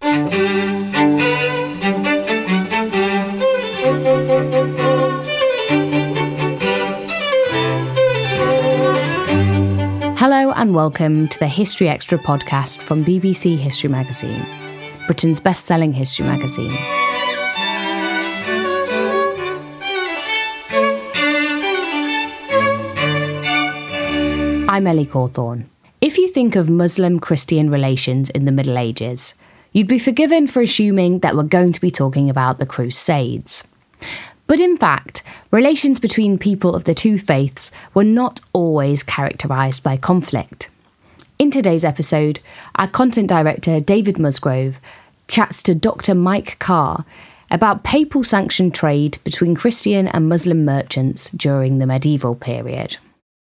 Hello and welcome to the History Extra podcast from BBC History Magazine, Britain's best selling history magazine. I'm Ellie Cawthorne. If you think of Muslim Christian relations in the Middle Ages, you'd be forgiven for assuming that we're going to be talking about the Crusades. But in fact, relations between people of the two faiths were not always characterised by conflict. In today's episode, our content director David Musgrove chats to Dr. Mike Carr about papal sanctioned trade between Christian and Muslim merchants during the medieval period.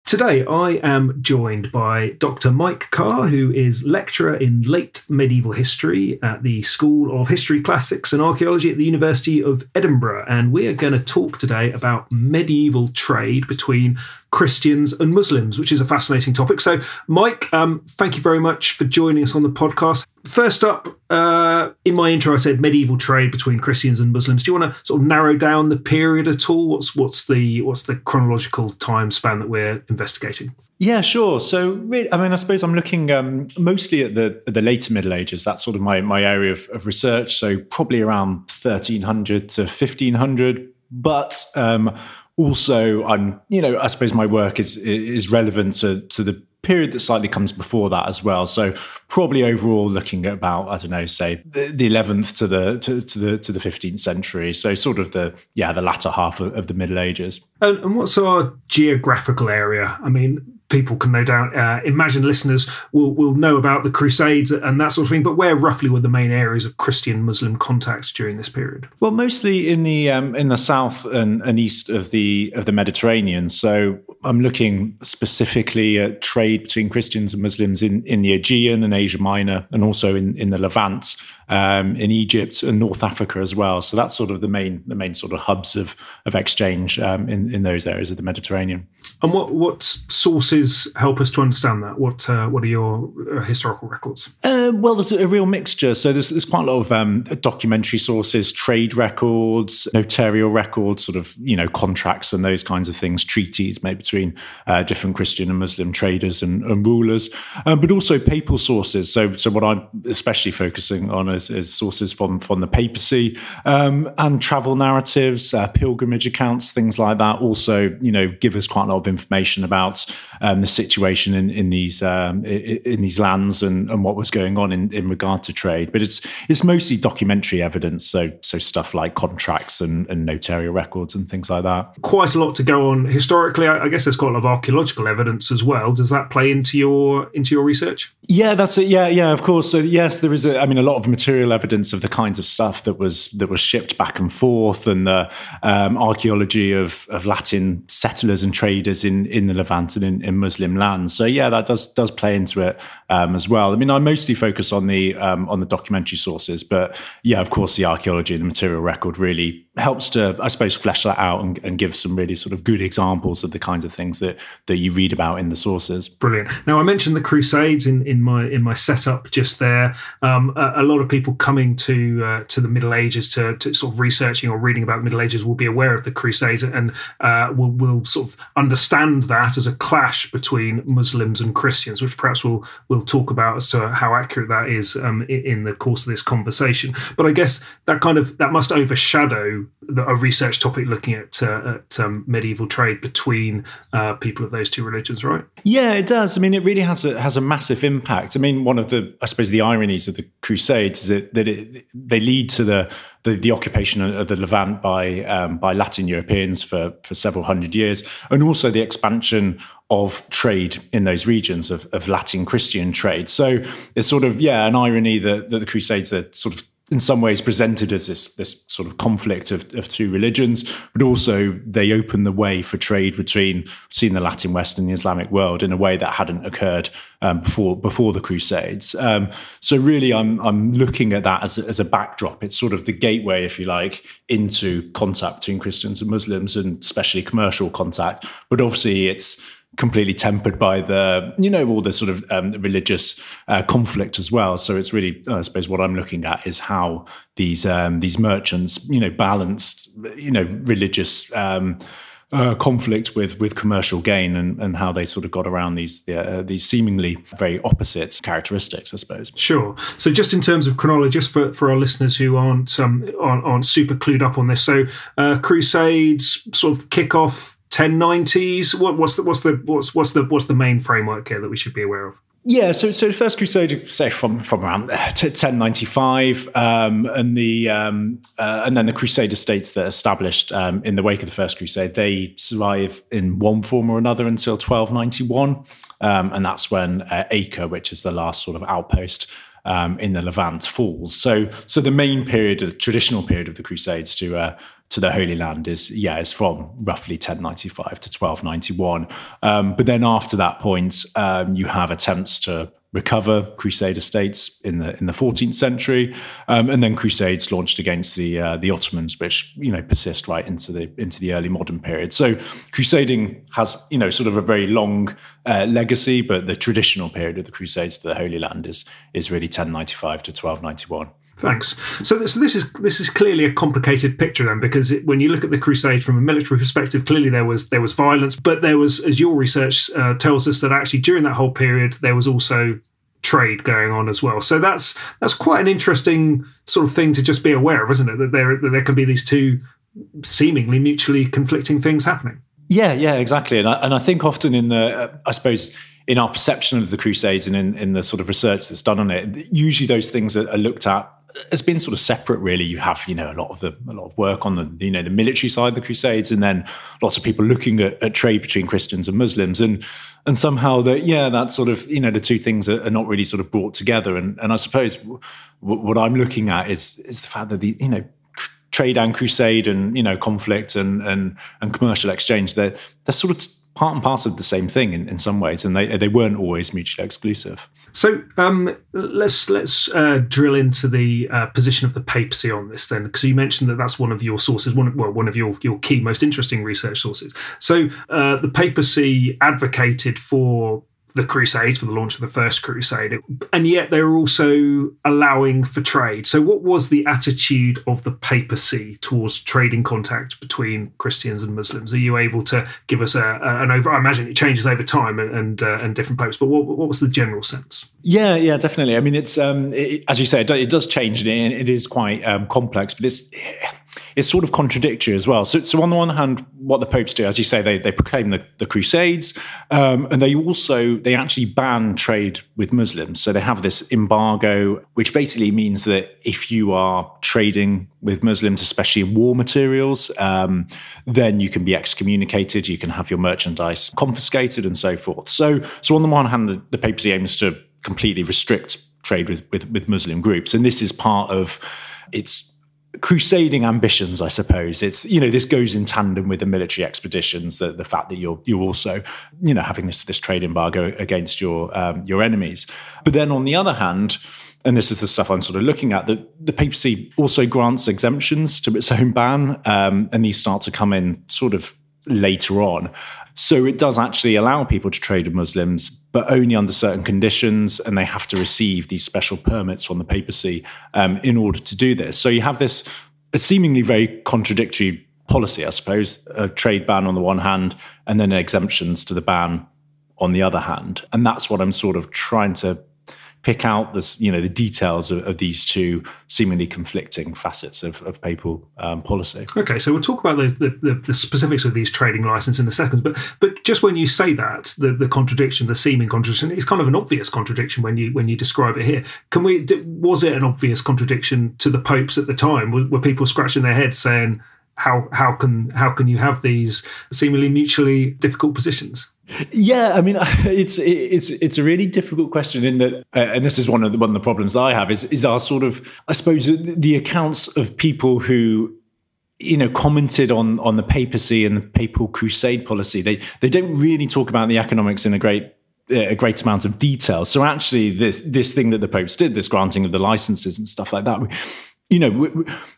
Today, I am joined by Dr. Mike Carr, who is lecturer in late medieval history at the School of History, Classics and Archaeology at the University of Edinburgh. And we are going to talk today about medieval trade between Christians and Muslims, which is a fascinating topic. So, Mike, um, thank you very much for joining us on the podcast. First up, uh, in my intro, I said medieval trade between Christians and Muslims. Do you want to sort of narrow down the period at all? What's what's the what's the chronological time span that we're investigating? Yeah, sure. So, really, I mean, I suppose I'm looking um, mostly at the the later Middle Ages. That's sort of my my area of, of research. So, probably around 1300 to 1500. But um, also, I'm you know, I suppose my work is is relevant to to the period that slightly comes before that as well. So, probably overall looking at about I don't know, say the, 11th to the to, to the to the 15th century. So, sort of the yeah the latter half of, of the Middle Ages. And, and what's our geographical area? I mean, people can no doubt uh, imagine listeners will, will know about the Crusades and that sort of thing, but where roughly were the main areas of Christian Muslim contact during this period? Well, mostly in the um, in the south and, and east of the of the Mediterranean. So I'm looking specifically at trade between Christians and Muslims in, in the Aegean and Asia Minor, and also in, in the Levant, um, in Egypt and North Africa as well. So that's sort of the main the main sort of hubs of of exchange um, in in those areas of the Mediterranean. And what what sources help us to understand that? What uh, what are your uh, historical records? Uh, well, there's a real mixture. So there's, there's quite a lot of um, documentary sources, trade records, notarial records, sort of you know contracts and those kinds of things, treaties made between uh, different Christian and Muslim traders and, and rulers, um, but also papal sources. So so what I'm especially focusing on is, is sources from from the papacy um, and travel narratives, uh, pilgrimage accounts, things like that. Also, you know, give us quite a lot of information about um, the situation in, in these um, in these lands and, and what was going on in, in regard to trade. But it's it's mostly documentary evidence, so so stuff like contracts and, and notarial records and things like that. Quite a lot to go on historically. I, I guess there's quite a lot of archaeological evidence as well. Does that play into your into your research? Yeah, that's it. Yeah, yeah, of course. So yes, there is. A, I mean, a lot of material evidence of the kinds of stuff that was that was shipped back and forth, and the um, archaeology of of Latin settlers and traders in in the Levant and in, in Muslim lands. So yeah, that does does play into it um, as well. I mean, I mostly focus on the um, on the documentary sources, but yeah, of course, the archaeology and the material record really helps to, I suppose, flesh that out and, and, give some really sort of good examples of the kinds of things that that you read about in the sources. Brilliant. Now, I mentioned the Crusades in, in my in my setup just there. Um, a, a, lot of people coming to uh, to the Middle Ages to, to, sort of researching or reading about the Middle Ages will be aware of the Crusades and uh, will will sort of understand that as a clash between Muslims and Christians, which perhaps we'll we'll talk about as to how accurate that is um, in, the course of this conversation. But I guess that kind of that must overshadow a research topic looking at, uh, at um, medieval trade between uh, people of those two religions, right? Yeah, it does. I mean, it really has a has a massive impact. I mean, one of the I suppose the ironies of the Crusades is that, that it, they lead to the, the, the occupation of the Levant by um, by Latin Europeans for for several hundred years, and also the expansion of trade in those regions of, of Latin Christian trade. So it's sort of yeah, an irony that, that the Crusades are sort of in some ways presented as this this sort of conflict of, of two religions, but also they open the way for trade between between the Latin West and the Islamic world in a way that hadn't occurred um, before before the Crusades. Um, so really, I'm I'm looking at that as a, as a backdrop. It's sort of the gateway, if you like, into contact between Christians and Muslims, and especially commercial contact. But obviously, it's completely tempered by the you know all the sort of um, religious uh, conflict as well so it's really i suppose what i'm looking at is how these um, these merchants you know balanced you know religious um, uh, conflict with with commercial gain and, and how they sort of got around these uh, these seemingly very opposite characteristics, I suppose. Sure. So just in terms of chronology, just for, for our listeners who aren't um, aren't, aren't super clued up on this, so uh, Crusades sort of kick off 1090s? What, what's the what's the what's what's the what's the main framework here that we should be aware of? Yeah, so so the first crusade, say from from around uh, ten ninety five, um, and the um, uh, and then the Crusader states that established um, in the wake of the first crusade, they survive in one form or another until twelve ninety one, um, and that's when uh, Acre, which is the last sort of outpost um, in the Levant, falls. So so the main period, the traditional period of the Crusades to uh, to the Holy Land is yeah is from roughly 1095 to 1291. Um, but then after that point, um, you have attempts to recover Crusader states in the in the 14th century, um, and then Crusades launched against the uh, the Ottomans, which you know persist right into the into the early modern period. So crusading has you know sort of a very long uh, legacy, but the traditional period of the Crusades to the Holy Land is is really 1095 to 1291. Thanks. So, so this is this is clearly a complicated picture then, because it, when you look at the crusade from a military perspective, clearly there was there was violence, but there was, as your research uh, tells us, that actually during that whole period there was also trade going on as well. So that's that's quite an interesting sort of thing to just be aware of, isn't it? That there that there can be these two seemingly mutually conflicting things happening. Yeah, yeah, exactly. And I, and I think often in the, uh, I suppose in our perception of the Crusades and in, in the sort of research that's done on it, usually those things are, are looked at has been sort of separate really. You have you know a lot of the a lot of work on the you know the military side of the crusades and then lots of people looking at, at trade between christians and muslims. And and somehow that yeah that sort of you know the two things are, are, not really sort of brought together. And and i suppose w- what i'm looking at is is the fact that the you know trade and crusade and you know conflict and and and commercial exchange they're they're sort of part and parcel of the same thing in, in some ways, and they they weren't always mutually exclusive. So um, let's let's uh, drill into the uh, position of the papacy on this then, because you mentioned that that's one of your sources, one of, well, one of your your key, most interesting research sources. So uh, the papacy advocated for the Crusades for the launch of the first Crusade, and yet they were also allowing for trade. So, what was the attitude of the papacy towards trading contact between Christians and Muslims? Are you able to give us a, a an over? I imagine it changes over time and and, uh, and different popes, but what, what was the general sense? Yeah, yeah, definitely. I mean, it's um, it, as you say, it, does change and it, it is quite um, complex, but it's it's sort of contradictory as well. So, so on the one hand, what the popes do, as you say, they, they proclaim the, the Crusades, um, and they also they actually ban trade with Muslims. So they have this embargo, which basically means that if you are trading with Muslims, especially in war materials, um, then you can be excommunicated, you can have your merchandise confiscated, and so forth. So, so on the one hand, the, the papacy aims to completely restrict trade with, with, with Muslim groups, and this is part of its crusading ambitions, I suppose. It's you know this goes in tandem with the military expeditions. The the fact that you're you're also you know having this this trade embargo against your um, your enemies. But then on the other hand. And this is the stuff I'm sort of looking at. The, the papacy also grants exemptions to its own ban, um, and these start to come in sort of later on. So it does actually allow people to trade with Muslims, but only under certain conditions, and they have to receive these special permits from the papacy um, in order to do this. So you have this seemingly very contradictory policy, I suppose, a trade ban on the one hand, and then exemptions to the ban on the other hand. And that's what I'm sort of trying to pick out this, you know, the details of, of these two seemingly conflicting facets of, of papal um, policy. Okay, so we'll talk about those, the, the, the, specifics of these trading licenses in a second. But but just when you say that, the, the contradiction, the seeming contradiction, it's kind of an obvious contradiction when you when you describe it here. Can we? Was it an obvious contradiction to the popes at the time? Were, were people scratching their heads saying? How, how can how can you have these seemingly mutually difficult positions? Yeah, I mean, it's it's it's a really difficult question in that, uh, and this is one of the, one of the problems I have is is our sort of, I suppose, the accounts of people who you know commented on on the papacy and the papal crusade policy they they don't really talk about the economics in a great a great amount of detail. So actually this this thing that the popes did this granting of the licenses and stuff like that you know, we,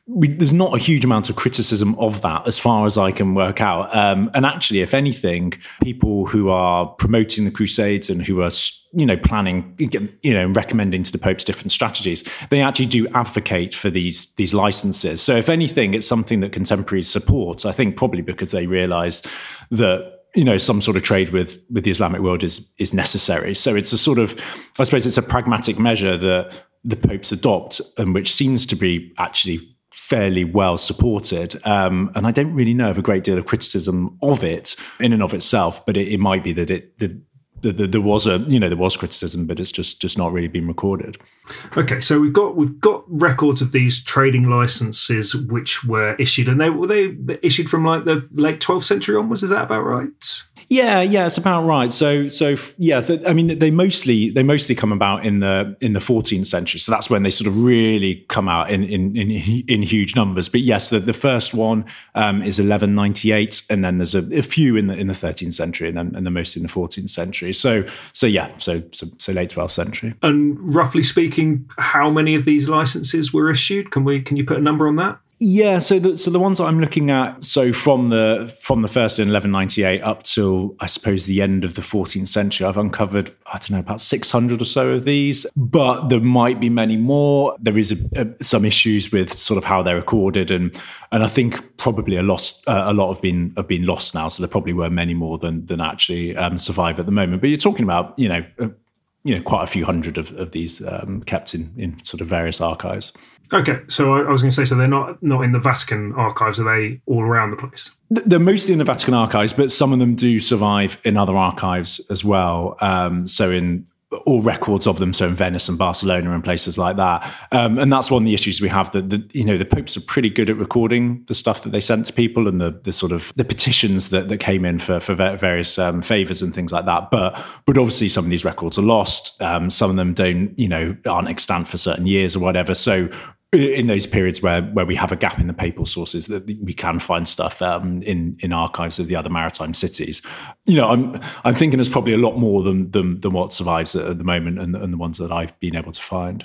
we, there's not a huge amount of criticism of that as far as I can work out. Um, and actually, if anything, people who are promoting the Crusades and who are, you know, planning, you know, recommending to the Pope's different strategies, they actually do advocate for these these licenses. So, if anything, it's something that contemporaries support. I think probably because they realise that you know some sort of trade with with the Islamic world is is necessary. So it's a sort of, I suppose, it's a pragmatic measure that the popes adopt, and which seems to be actually fairly well supported. Um, and I don't really know of a great deal of criticism of it in and of itself, but it, it might be that it the, the, the, there was a you know there was criticism, but it's just just not really been recorded. Okay, so we've got we've got records of these trading licenses which were issued, and they were they issued from like the late 12th century onwards. Is that about right? Yeah, yeah, it's about right. So, so yeah, I mean, they mostly they mostly come about in the in the 14th century. So that's when they sort of really come out in in in, in huge numbers. But yes, the, the first one um, is 1198, and then there's a, a, few in the in the 13th century, and then and the most in the 14th century. So, so yeah, so so, so late 12th century. And roughly speaking, how many of these licenses were issued? Can we can you put a number on that? Yeah, so the so the ones that I'm looking at, so from the from the first in 1198 up till I suppose the end of the 14th century, I've uncovered I don't know about 600 or so of these, but there might be many more. There is a, a, some issues with sort of how they're recorded, and and I think probably a lost uh, a lot have been have been lost now. So there probably were many more than than actually um, survive at the moment. But you're talking about you know. You know, quite a few hundred of, of these um, kept in, in sort of various archives. Okay, so I, was going to say, so they're not not in the Vatican archives. Are they all around the place? They're mostly in the Vatican archives, but some of them do survive in other archives as well. Um, so in all records of them, so in Venice and Barcelona and places like that. Um, and that's one of the issues we have that the, you know the popes are pretty good at recording the stuff that they sent to people and the, the sort of the petitions that, that came in for for various um, favors and things like that. But but obviously some of these records are lost. Um, some of them don't you know aren't extant for certain years or whatever. So in those periods where where we have a gap in the papal sources that we can find stuff um, in in archives of the other maritime cities. You know, I'm I'm thinking there's probably a lot more than than, than what survives at the moment, and, and the ones that I've been able to find.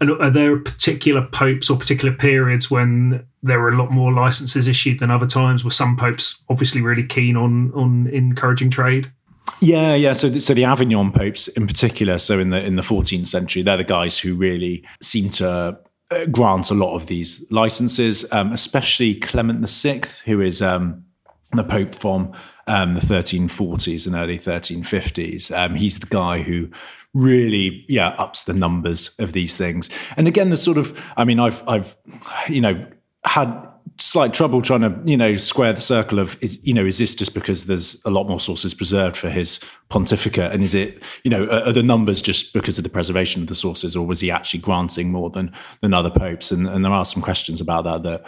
And are there particular popes or particular periods when there were a lot more licenses issued than other times? Were some popes obviously really keen on on encouraging trade? Yeah, yeah. So, so the Avignon popes in particular, so in the in the 14th century, they're the guys who really seem to grants a lot of these licenses, um, especially Clement VI, who is um, the Pope from um, the 1340s and early 1350s. Um, he's the guy who really, yeah, ups the numbers of these things. And again, the sort of, I mean, I've, I've, you know, had slight trouble trying to you know square the circle of is you know is this just because there's a lot more sources preserved for his pontificate? And is it you know are, are, the numbers just because of the preservation of the sources or was he actually granting more than than other popes? And, and there are some questions about that that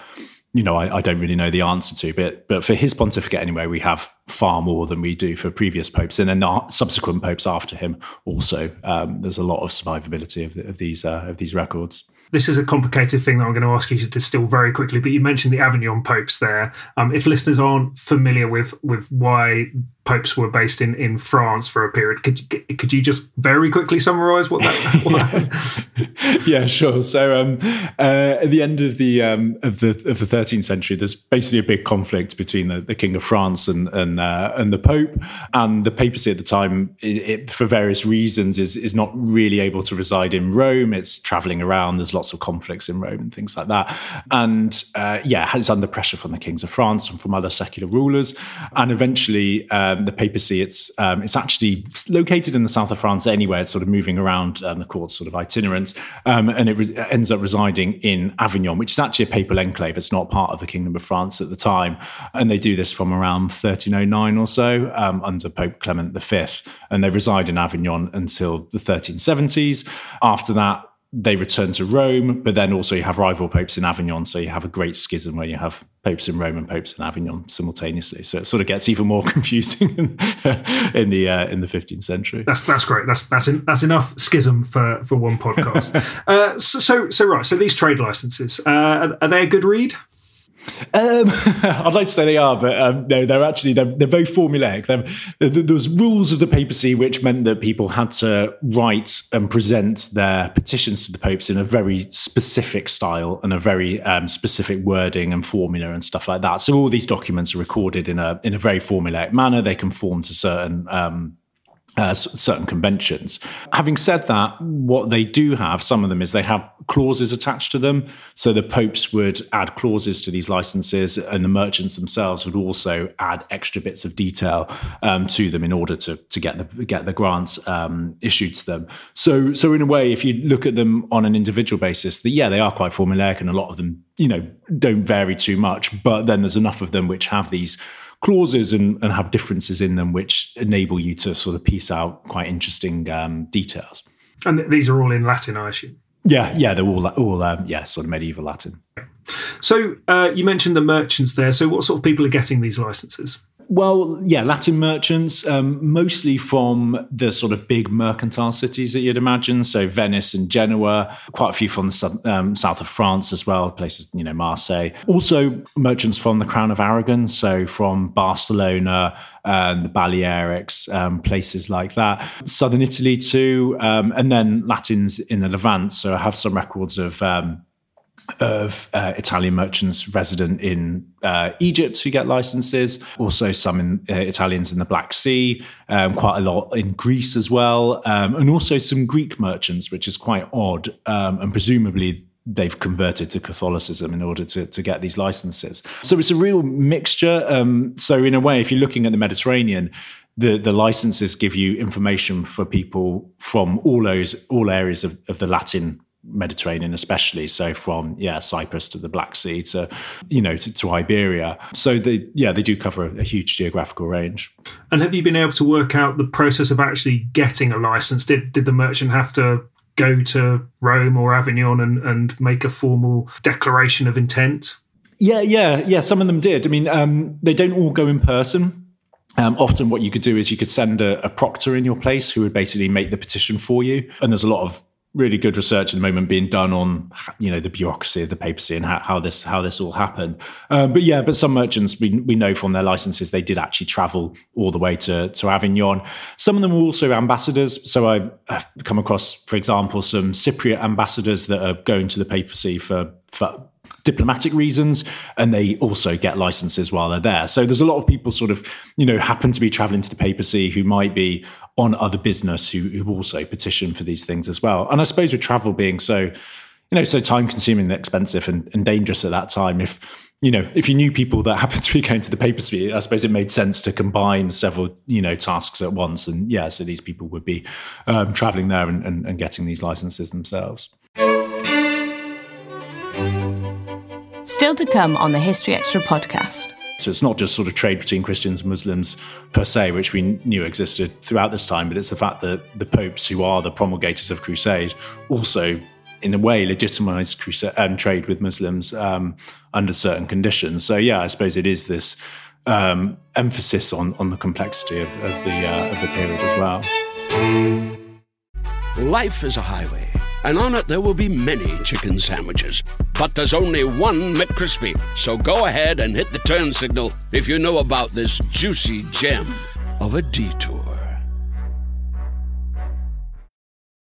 you know I, I don't really know the answer to. But but for his pontificate anyway we have far more than we do for previous popes and then subsequent popes after him also. Um, there's a lot of survivability of, of these uh, of these records this is a complicated thing that I'm going to ask you to distill very quickly. But you mentioned the Avignon popes there. Um, if listeners aren't familiar with with why popes were based in, in France for a period, could you, could you just very quickly summarise what that? What yeah. sure. So um, uh, at the end of the um, of the of the 13th century, there's basically a big conflict between the, the King of France and and uh, and the Pope, and the papacy at the time, it, it, for various reasons, is is not really able to reside in Rome. It's travelling around. There's lots of conflicts in Rome and things like that. And uh, yeah, it's under pressure from the kings of France and from other secular rulers. And eventually, um, the papacy, it's um, it's actually located in the south of France anyway. It's sort of moving around um, the court's sort of itinerant. Um, and it re- ends up residing in Avignon, which is actually a papal enclave. It's not part of the Kingdom of France at the time. And they do this from around 1309 or so um, under Pope Clement V. And they reside in Avignon until the 1370s. After that, they return to Rome, but then also you have rival popes in Avignon. So you have a great schism where you have popes in Rome and popes in Avignon simultaneously. So it sort of gets even more confusing in, in the uh, in the 15th century. That's that's great. That's that's in, that's enough schism for for one podcast. uh, so, so, so right. So these trade licenses uh, are, are they a good read? Um, I'd like to say they are, but um, no, they're actually they're, they're very formulaic. They're, there was rules of the papacy which meant that people had to write and present their petitions to the popes in a very specific style and a very um, specific wording and formula and stuff like that. So all these documents are recorded in a in a very formulaic manner. They conform to certain um, uh, certain conventions. Having said that, what they do have, some of them, is they have clauses attached to them. So the popes would add clauses to these licenses, and the merchants themselves would also add extra bits of detail um, to them in order to to get the get the grants um, issued to them. So so in a way, if you look at them on an individual basis, that yeah, they are quite formulaic, and a lot of them, you know, don't vary too much. But then there's enough of them which have these clauses and, and have differences in them which enable you to sort of piece out quite interesting um, details. And these are all in Latin, I assume. Yeah, yeah, they're all all um, yeah, sort of medieval Latin. So uh, you mentioned the merchants there. So what sort of people are getting these licenses? Well, yeah, Latin merchants, um, mostly from the sort of big mercantile cities that you'd imagine. So Venice and Genoa, quite a few from the um, south of France as well, places, you know, Marseille. Also, merchants from the Crown of Aragon, so from Barcelona and the Balearics, um, places like that. Southern Italy too, um, and then Latins in the Levant. So I have some records of um, of uh, Italian merchants resident in uh, Egypt who get licenses, also some in, uh, Italians in the Black Sea, um, quite a lot in Greece as well, um, and also some Greek merchants, which is quite odd, um, and presumably they've converted to Catholicism in order to, to get these licenses. So it's a real mixture. Um, so in a way, if you're looking at the Mediterranean, the, the licenses give you information for people from all those all areas of, of the Latin Mediterranean, especially. So from yeah Cyprus to the Black Sea to you know to, to Iberia. So they yeah they do cover a, a, huge geographical range. And have you been able to work out the process of actually getting a license? Did did the merchant have to go to Rome or Avignon and, and make a formal declaration of intent? Yeah, yeah, yeah. Some of them did. I mean, um, they don't all go in person. Um, often, what you could do is you could send a, a, proctor in your place who would basically make the petition for you. And there's a lot of really good research at the moment being done on you know the bureaucracy of the papacy and how, how this how this all happened. Um, but yeah, but some merchants we we know from their licenses they did actually travel all the way to to Avignon. Some of them were also ambassadors. So I, have come across, for example, some Cypriot ambassadors that are going to the papacy for for diplomatic reasons and they also get licenses while they're there so there's a lot of people sort of you know happen to be traveling to the papacy who might be on other business who, who also petition for these things as well. And I suppose with travel being so, you know, so time consuming and expensive and, and dangerous at that time, if you know, if you knew people that happened to be going to the papacy, I suppose it made sense to combine several, you know, tasks at once. And yeah, so these people would be um, traveling there and, and, and getting these licenses themselves. Still to come on the History Extra podcast. So it's not just sort of trade between Christians and Muslims per se, which we knew existed throughout this time, but it's the fact that the popes, who are the promulgators of crusade, also in a way legitimized crusade and trade with Muslims um, under certain conditions. So yeah, I suppose it is this um, emphasis on on the complexity of, of the uh, of the period as well. Life is a highway, and on it there will be many chicken sandwiches. But there's only one McCrispy. So go ahead and hit the turn signal if you know about this juicy gem of a detour.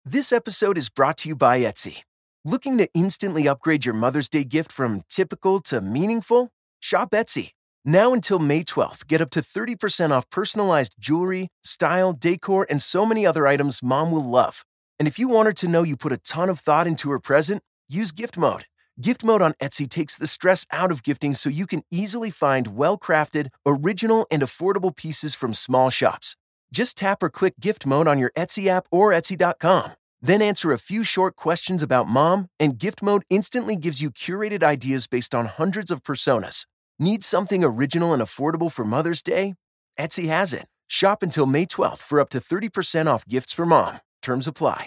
This episode is brought to you by Etsy. Looking to instantly upgrade your Mother's Day gift from typical to meaningful? Shop Etsy. Now until May 12th, get up to 30% off personalized jewelry, style, decor, and so many other items mom will love. And if you want her to know you put a ton of thought into her present, use gift mode. Gift mode on Etsy takes the stress out of gifting so you can easily find well crafted, original, and affordable pieces from small shops. Just tap or click gift mode on your Etsy app or Etsy.com. Then answer a few short questions about mom, and gift mode instantly gives you curated ideas based on hundreds of personas. Need something original and affordable for Mother's Day? Etsy has it. Shop until May 12th for up to 30% off gifts for mom. Terms apply.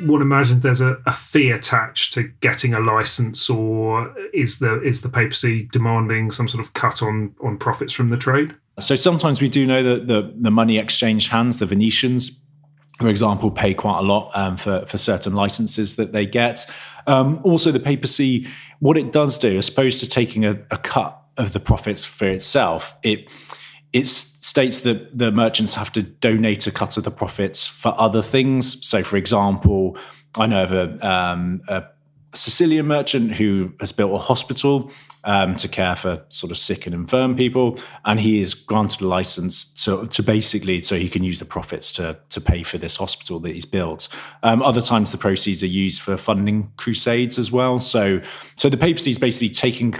one imagines there's a, a, fee attached to getting a license, or is the is the papacy demanding some sort of cut on on profits from the trade? So sometimes we do know that the the money exchange hands, the Venetians, for example, pay quite a lot um, for for certain licenses that they get. Um, also, the papacy, what it does do, as opposed to taking a, a cut of the profits for itself, it it states that the merchants have to donate a cut of the profits for other things. So, for example, I know of a, um, a Sicilian merchant who has built a hospital um, to care for sort of sick and infirm people, and he is granted a license to, to basically so he can use the profits to to pay for this hospital that he's built. Um, other times, the proceeds are used for funding crusades as well. So, so the papacy is basically taking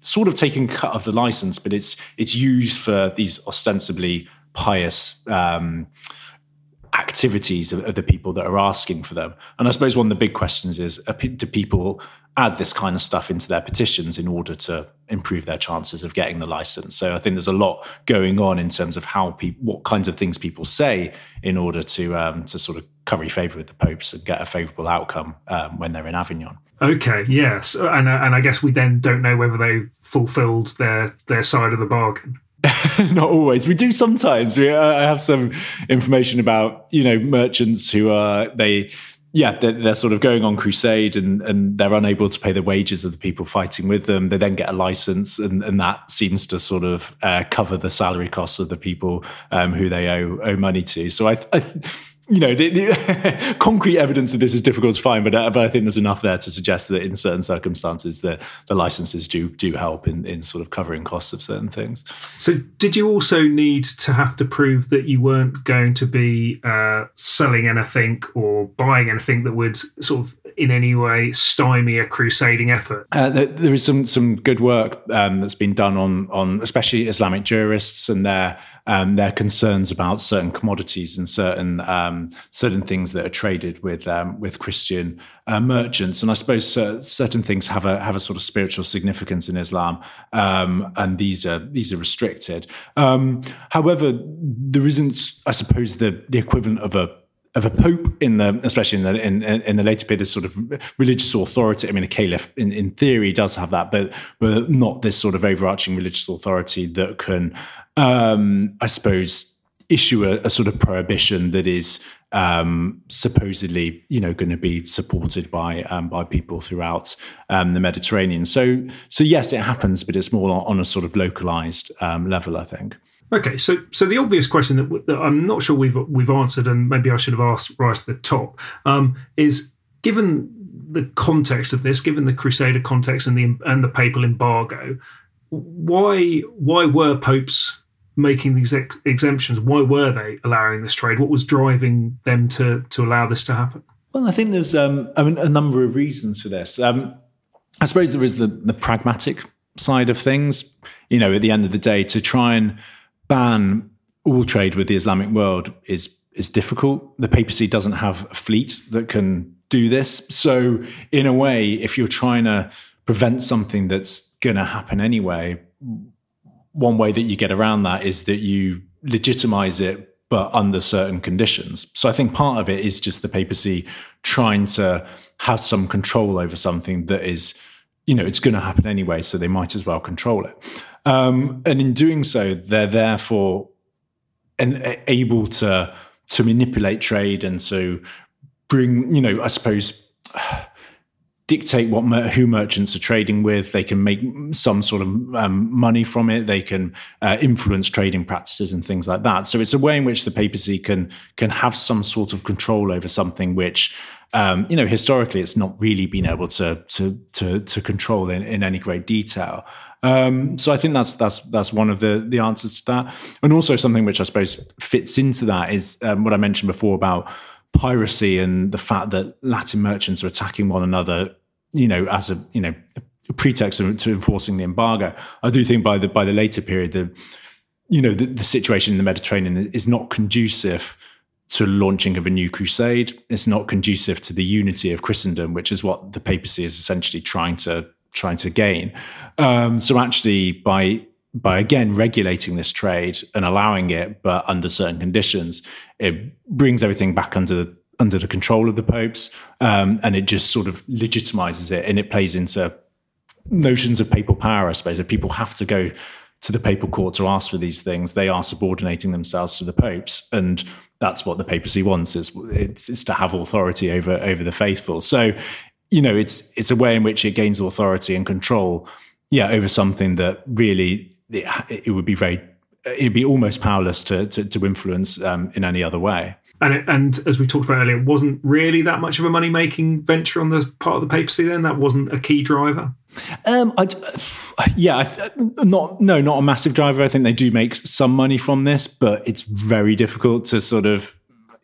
sort of taking cut of the license, but it's it's used for these ostensibly pious um, activities of, of, the people that are asking for them. And I suppose one of the big questions is: do people add this kind of stuff into their petitions in order to improve their chances of getting the license? So I think there's a lot going on in terms of how people, what kinds of things people say in order to um, to sort of curry favour with the popes and get a favourable outcome um, when they're in Avignon. Okay, yes, and uh, and I guess we then don't know whether they fulfilled their their side of the bargain. Not always. We do sometimes. We, uh, I have some information about you know merchants who are they yeah, they're, they're, sort of going on crusade and, and they're unable to pay the wages of the people fighting with them. They then get a license, and, and that seems to sort of uh, cover the salary costs of the people um, who they owe, owe money to. So I, I you know, the, the concrete evidence of this is difficult to find, but, uh, but I think there's enough there to suggest that in certain circumstances, the, the licenses do do help in, in sort of covering costs of certain things. So, did you also need to have to prove that you weren't going to be uh, selling anything or buying anything that would sort of in any way stymie a crusading effort? Uh, there is some some good work um, that's been done on on especially Islamic jurists and their um, their concerns about certain commodities and certain um, certain things that are traded with um, with Christian uh, merchants. And I suppose uh, certain things have a have a sort of spiritual significance in Islam, um, and these are these are restricted. Um, however, there isn't, I suppose, the the equivalent of a of a pope in the, especially in the in, in the later period, sort of religious authority. I mean, a caliph in, in theory does have that, but but not this sort of overarching religious authority that can, um, I suppose, issue a, a, sort of prohibition that is um, supposedly, you know, going to be supported by um, by people throughout um, the Mediterranean. So so yes, it happens, but it's more on a sort of localized um, level, I think. Okay, so so the obvious question that, that, I'm not sure we've we've answered, and maybe I should have asked right at the top, um, is given the context of this, given the Crusader context and the and the papal embargo, why why were popes making these ex- exemptions? Why were they allowing this trade? What was driving them to to allow this to happen? Well, I think there's um, I mean, a number of reasons for this. Um, I suppose there is the, the pragmatic side of things. You know, at the end of the day, to try and ban all trade with the Islamic world is is difficult. The papacy doesn't have a fleet that can do this. So, in a way, if you're trying to prevent something that's going to happen anyway, one way that you get around that is that you legitimize it, but under certain conditions. So, I think part of it is just the papacy trying to have some control over something that is, you know, it's going to happen anyway. So, they might as well control it. Um, and in doing so, they're therefore and able to to manipulate trade and so bring, you know, I suppose dictate what who merchants are trading with. They can make some sort of um, money from it. They can uh, influence trading practices and things like that. So it's a way in which the papacy can can have some sort of control over something which. Um, you know, historically, it's not really been able to to to, to control in, in any great detail. Um, so I think that's that's that's one of the the answers to that, and also something which I suppose fits into that is um, what I mentioned before about piracy and the fact that Latin merchants are attacking one another, you know, as a you know a pretext to enforcing the embargo. I do think by the by the later period, the you know the, the situation in the Mediterranean is not conducive to launching of a new crusade. It's not conducive to the unity of Christendom, which is what the papacy is essentially trying to trying to gain. Um, so actually, by by again regulating this trade and allowing it, but under certain conditions, it brings everything back under the, under the control of the popes, um, and it just sort of legitimizes it, and it plays into notions of papal power. I suppose if people have to go to the papal court to ask for these things, they are subordinating themselves to the popes, and that's what the papacy wants is it's, it's to have authority over over the faithful. So, you know, it's it's a way in which it gains authority and control, yeah, over something that really it, it would be very it'd be almost powerless to to, to influence um, in any other way. And it, and as we talked about earlier, it wasn't really that much of a money making venture on the part of the papacy. Then that wasn't a key driver. Um, I'd, yeah, not no, not a massive driver. I think they do make some money from this, but it's very difficult to sort of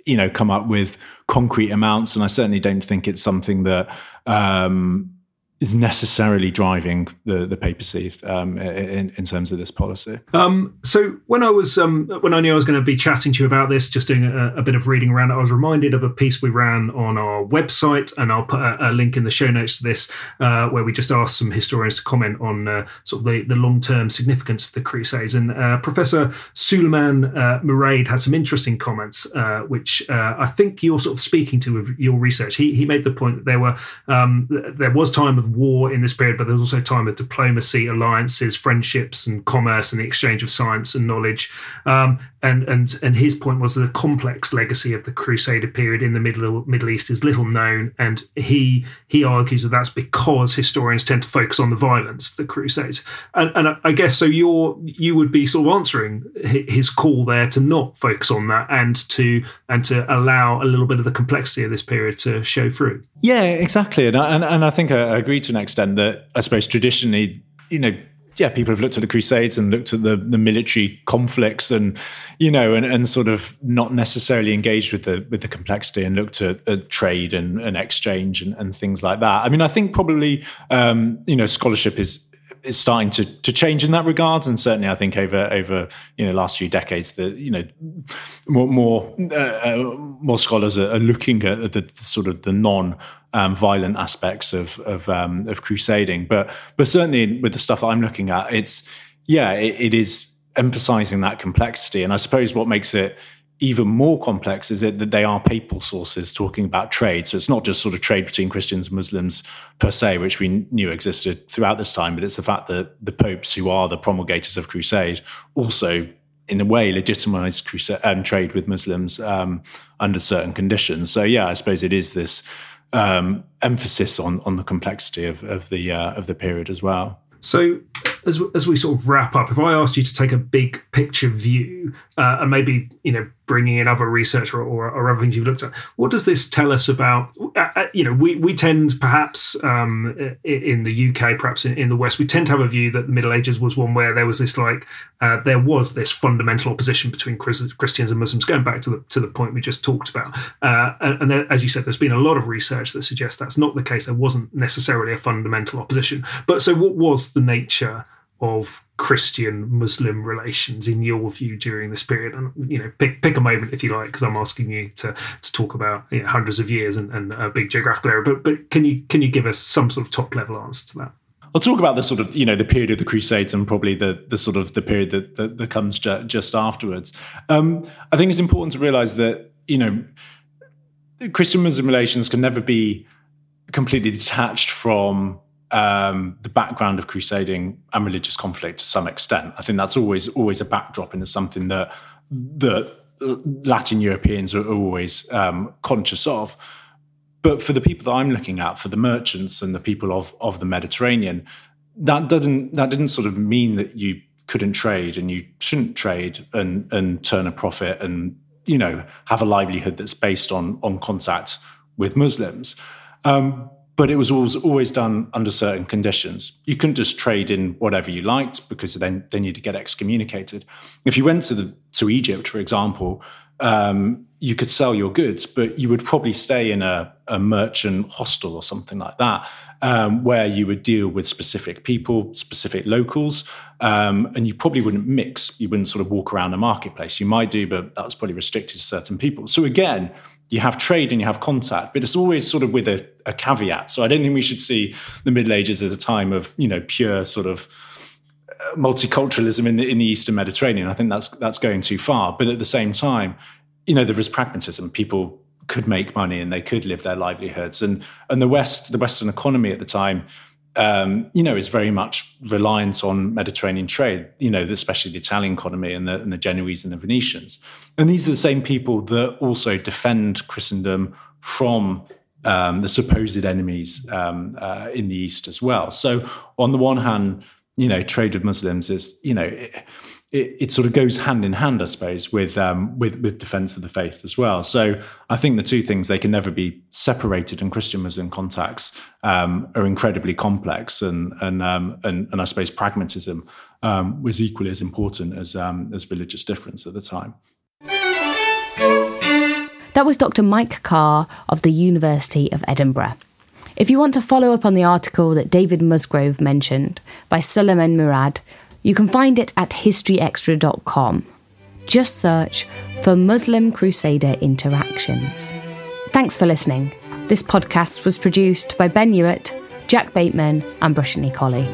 you know come up with concrete amounts, and I certainly don't think it's something that um, is necessarily driving the the papacy um, in, in terms of this policy. Um, so when I was um, when I knew I was going to be chatting to you about this, just doing a, a, bit of reading around I was reminded of a piece we ran on our website, and I'll put a, a link in the show notes to this, uh, where we just asked some historians to comment on uh, sort of the, the long term significance of the Crusades. And uh, Professor Suleiman uh, had some interesting comments, uh, which uh, I think you're sort of speaking to with your research. He he made the point that there were um, there was time of of war in this period, but there's also time of diplomacy, alliances, friendships, and commerce, and the exchange of science and knowledge. Um, and and and his point was that the complex legacy of the Crusader period in the Middle Middle East is little known, and he he argues that that's because historians tend to focus on the violence of the Crusades. And, and I guess so. You're you would be sort of answering his call there to not focus on that and to and to allow a little bit of the complexity of this period to show through. Yeah, exactly, and and, and I think I agree to an extent that I suppose traditionally, you know yeah, people have looked at the Crusades and looked at the, the military conflicts and, you know, and, and sort of not necessarily engaged with the with the complexity and looked at, at trade and, and exchange and, and things like that. I mean, I think probably, um, you know, scholarship is is starting to to change in that regard, and certainly I think over over you know last few decades, the you know more more uh, uh, more scholars are, looking at the, the, sort of the non um, violent aspects of of, um, of crusading, but but certainly with the stuff I'm looking at, it's yeah, it, it is emphasizing that complexity, and I suppose what makes it even more complex is it that they are papal sources talking about trade. So it's not just sort of trade between Christians and Muslims per se, which we knew existed throughout this time, but it's the fact that the popes, who are the promulgators of crusade, also in a way legitimized crusade, um, trade with Muslims um, under certain conditions. So yeah, I suppose it is this um, emphasis on on the complexity of, of the uh, of the period as well. So, as as we sort of wrap up, if I asked you to take a big picture view uh, and maybe you know bringing in other research or, or, or, other things you've looked at. What does this tell us about? Uh, uh you know, we we tend perhaps um, in the UK, perhaps in, in, the West, we tend to have a view that the Middle Ages was one where there was this like uh, there was this fundamental opposition between Christians and Muslims, going back to the to the point we just talked about. Uh, and, and there, as you said, there's been a lot of research that suggests that's not the case. There wasn't necessarily a fundamental opposition. But so, what was the nature of Christian Muslim relations in your view during this period? And you know, pick pick a moment if you like, because I'm asking you to to talk about you know, hundreds of years and, and a big geographical area. But but can you can you give us some sort of top level answer to that? I'll talk about the sort of you know the period of the Crusades and probably the the sort of the period that that, that comes ju- just afterwards. Um, I think it's important to realise that you know Christian Muslim relations can never be completely detached from um, the background of crusading and religious conflict to some extent. I think that's always always a backdrop into something that that Latin Europeans are always um, conscious of. But for the people that I'm looking at, for the merchants and the people of of the Mediterranean, that didn't that didn't sort of mean that you couldn't trade and you shouldn't trade and and turn a profit and you know have a livelihood that's based on on contact with Muslims. Um, but it was always, always done under certain conditions. You couldn't just trade in whatever you liked because then then you'd get excommunicated. If you went to the to Egypt, for example, um, you could sell your goods, but you would probably stay in a, a merchant hostel or something like that, um, where you would deal with specific people, specific locals, um, and you probably wouldn't mix. You wouldn't sort of walk around a marketplace. You might do, but that was probably restricted to certain people. So again, you have trade and you have contact, but it's always sort of with a, a, caveat. So I don't think we should see the Middle Ages as a time of you know pure sort of uh, multiculturalism in the in the Eastern Mediterranean. I think that's that's going too far. But at the same time, you know, there was pragmatism. People could make money and they could live their livelihoods, and and the West, the Western economy at the time um, you know, is very much reliant on Mediterranean trade, you know, especially the Italian economy and the, and the Genoese and the Venetians. And these are the same people that also defend Christendom from um, the supposed enemies um, uh, in the East as well. So, on the one hand, you know, trade with Muslims is, you know, it, it, it, sort of goes hand in hand, I suppose, with um, with with defence of the faith as well. So I think the two things they can never be separated, and Christian Muslim contacts um, are incredibly complex, and and um, and, and I suppose pragmatism um, was equally as important as um, as religious difference at the time. That was Dr. Mike Carr of the University of Edinburgh. If you want to follow up on the article that David Musgrove mentioned by Suleiman Mourad you can find it at historyextra.com. Just search for Muslim Crusader Interactions. Thanks for listening. This podcast was produced by Ben Hewitt, Jack Bateman, and Brushini Colley.